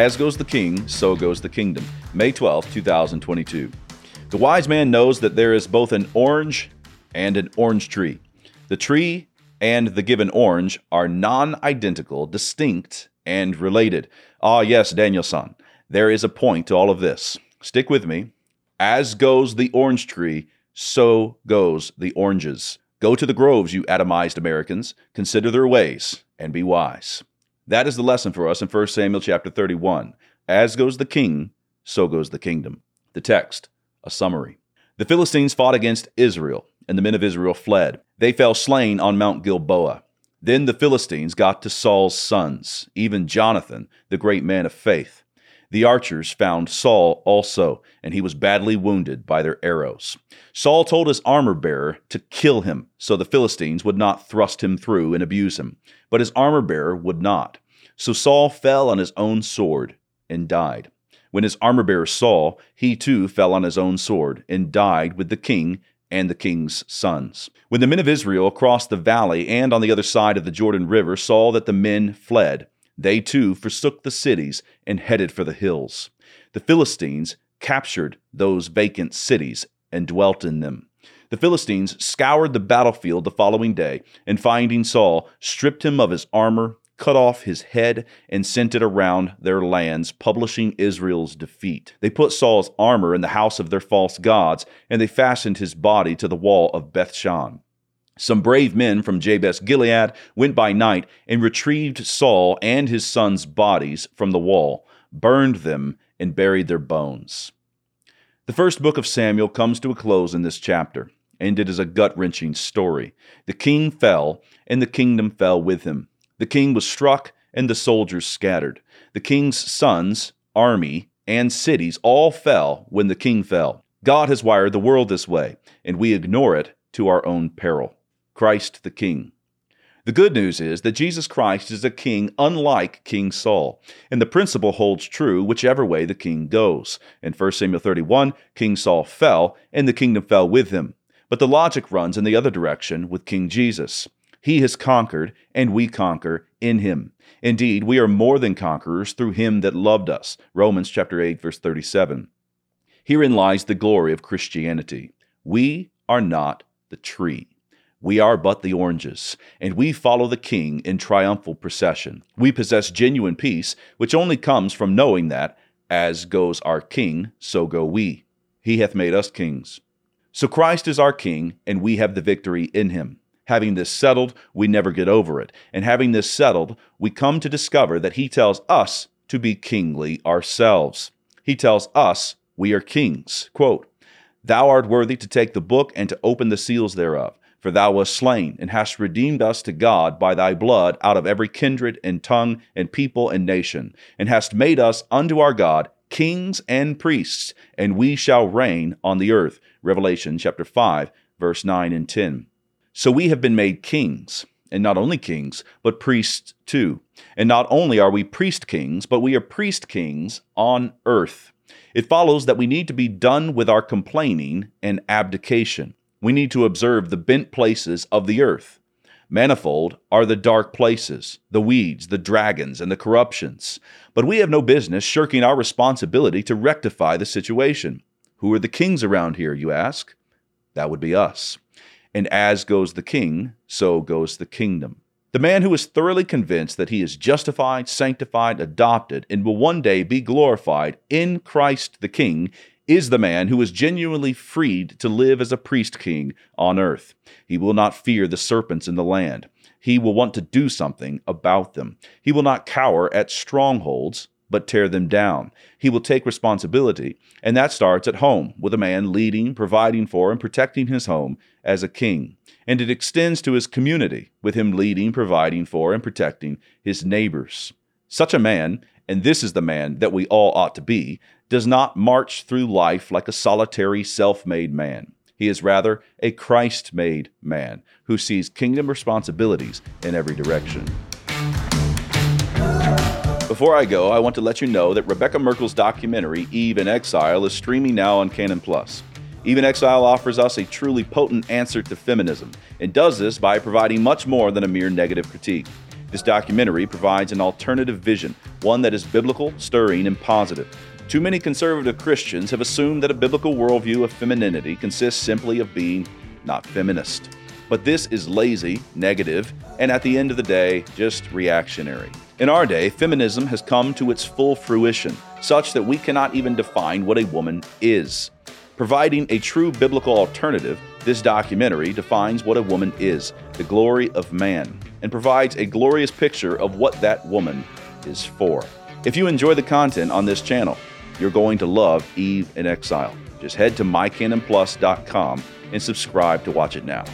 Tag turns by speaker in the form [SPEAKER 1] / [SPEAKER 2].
[SPEAKER 1] As goes the king, so goes the kingdom. May 12, 2022. The wise man knows that there is both an orange and an orange tree. The tree and the given orange are non identical, distinct, and related. Ah, yes, Daniel-san, there is a point to all of this. Stick with me. As goes the orange tree, so goes the oranges. Go to the groves, you atomized Americans. Consider their ways and be wise. That is the lesson for us in 1 Samuel chapter 31. As goes the king, so goes the kingdom. The text, a summary. The Philistines fought against Israel, and the men of Israel fled. They fell slain on Mount Gilboa. Then the Philistines got to Saul's sons, even Jonathan, the great man of faith. The archers found Saul also, and he was badly wounded by their arrows. Saul told his armor bearer to kill him, so the Philistines would not thrust him through and abuse him. But his armor bearer would not. So Saul fell on his own sword and died. When his armor bearer saw, he too fell on his own sword and died with the king and the king's sons. When the men of Israel crossed the valley and on the other side of the Jordan River saw that the men fled, they too forsook the cities and headed for the hills. The Philistines captured those vacant cities and dwelt in them. The Philistines scoured the battlefield the following day, and finding Saul, stripped him of his armor cut off his head and sent it around their lands, publishing Israel's defeat. They put Saul's armor in the house of their false gods, and they fastened his body to the wall of Bethshan. Some brave men from Jabesh Gilead went by night and retrieved Saul and his sons' bodies from the wall, burned them, and buried their bones. The first book of Samuel comes to a close in this chapter, and it is a gut wrenching story. The king fell, and the kingdom fell with him. The king was struck, and the soldiers scattered. The king's sons, army, and cities all fell when the king fell. God has wired the world this way, and we ignore it to our own peril. Christ the King. The good news is that Jesus Christ is a king unlike King Saul, and the principle holds true whichever way the king goes. In 1 Samuel 31, King Saul fell, and the kingdom fell with him. But the logic runs in the other direction with King Jesus. He has conquered, and we conquer in him. Indeed, we are more than conquerors through him that loved us. Romans chapter 8 verse 37. Herein lies the glory of Christianity. We are not the tree. We are but the oranges, and we follow the King in triumphal procession. We possess genuine peace, which only comes from knowing that, as goes our King, so go we. He hath made us kings. So Christ is our King, and we have the victory in him. Having this settled, we never get over it. And having this settled, we come to discover that He tells us to be kingly ourselves. He tells us we are kings. Quote, Thou art worthy to take the book and to open the seals thereof. For thou wast slain, and hast redeemed us to God by thy blood out of every kindred and tongue and people and nation, and hast made us unto our God kings and priests, and we shall reign on the earth. Revelation chapter 5, verse 9 and 10. So we have been made kings, and not only kings, but priests too. And not only are we priest kings, but we are priest kings on earth. It follows that we need to be done with our complaining and abdication. We need to observe the bent places of the earth. Manifold are the dark places, the weeds, the dragons, and the corruptions. But we have no business shirking our responsibility to rectify the situation. Who are the kings around here, you ask? That would be us. And as goes the king, so goes the kingdom. The man who is thoroughly convinced that he is justified, sanctified, adopted, and will one day be glorified in Christ the King is the man who is genuinely freed to live as a priest king on earth. He will not fear the serpents in the land. He will want to do something about them. He will not cower at strongholds, but tear them down. He will take responsibility, and that starts at home with a man leading, providing for, and protecting his home as a king. And it extends to his community, with him leading, providing for, and protecting his neighbors. Such a man, and this is the man that we all ought to be, does not march through life like a solitary, self made man. He is rather a Christ made man who sees kingdom responsibilities in every direction. Before I go, I want to let you know that Rebekah Merkle's documentary, Eve in Exile, is streaming now on Canon Plus. Eve in Exile offers us a truly potent answer to feminism and does this by providing much more than a mere negative critique. This documentary provides an alternative vision, one that is biblical, stirring, and positive. Too many conservative Christians have assumed that a biblical worldview of femininity consists simply of being not feminist. But this is lazy, negative, and at the end of the day, just reactionary. In our day, feminism has come to its full fruition, such that we cannot even define what a woman is. Providing a true biblical alternative, this documentary defines what a woman is, the glory of man, and provides a glorious picture of what that woman is for. If you enjoy the content on this channel, you're going to love Eve in Exile. Just head to mycanonplus.com and subscribe to watch it now.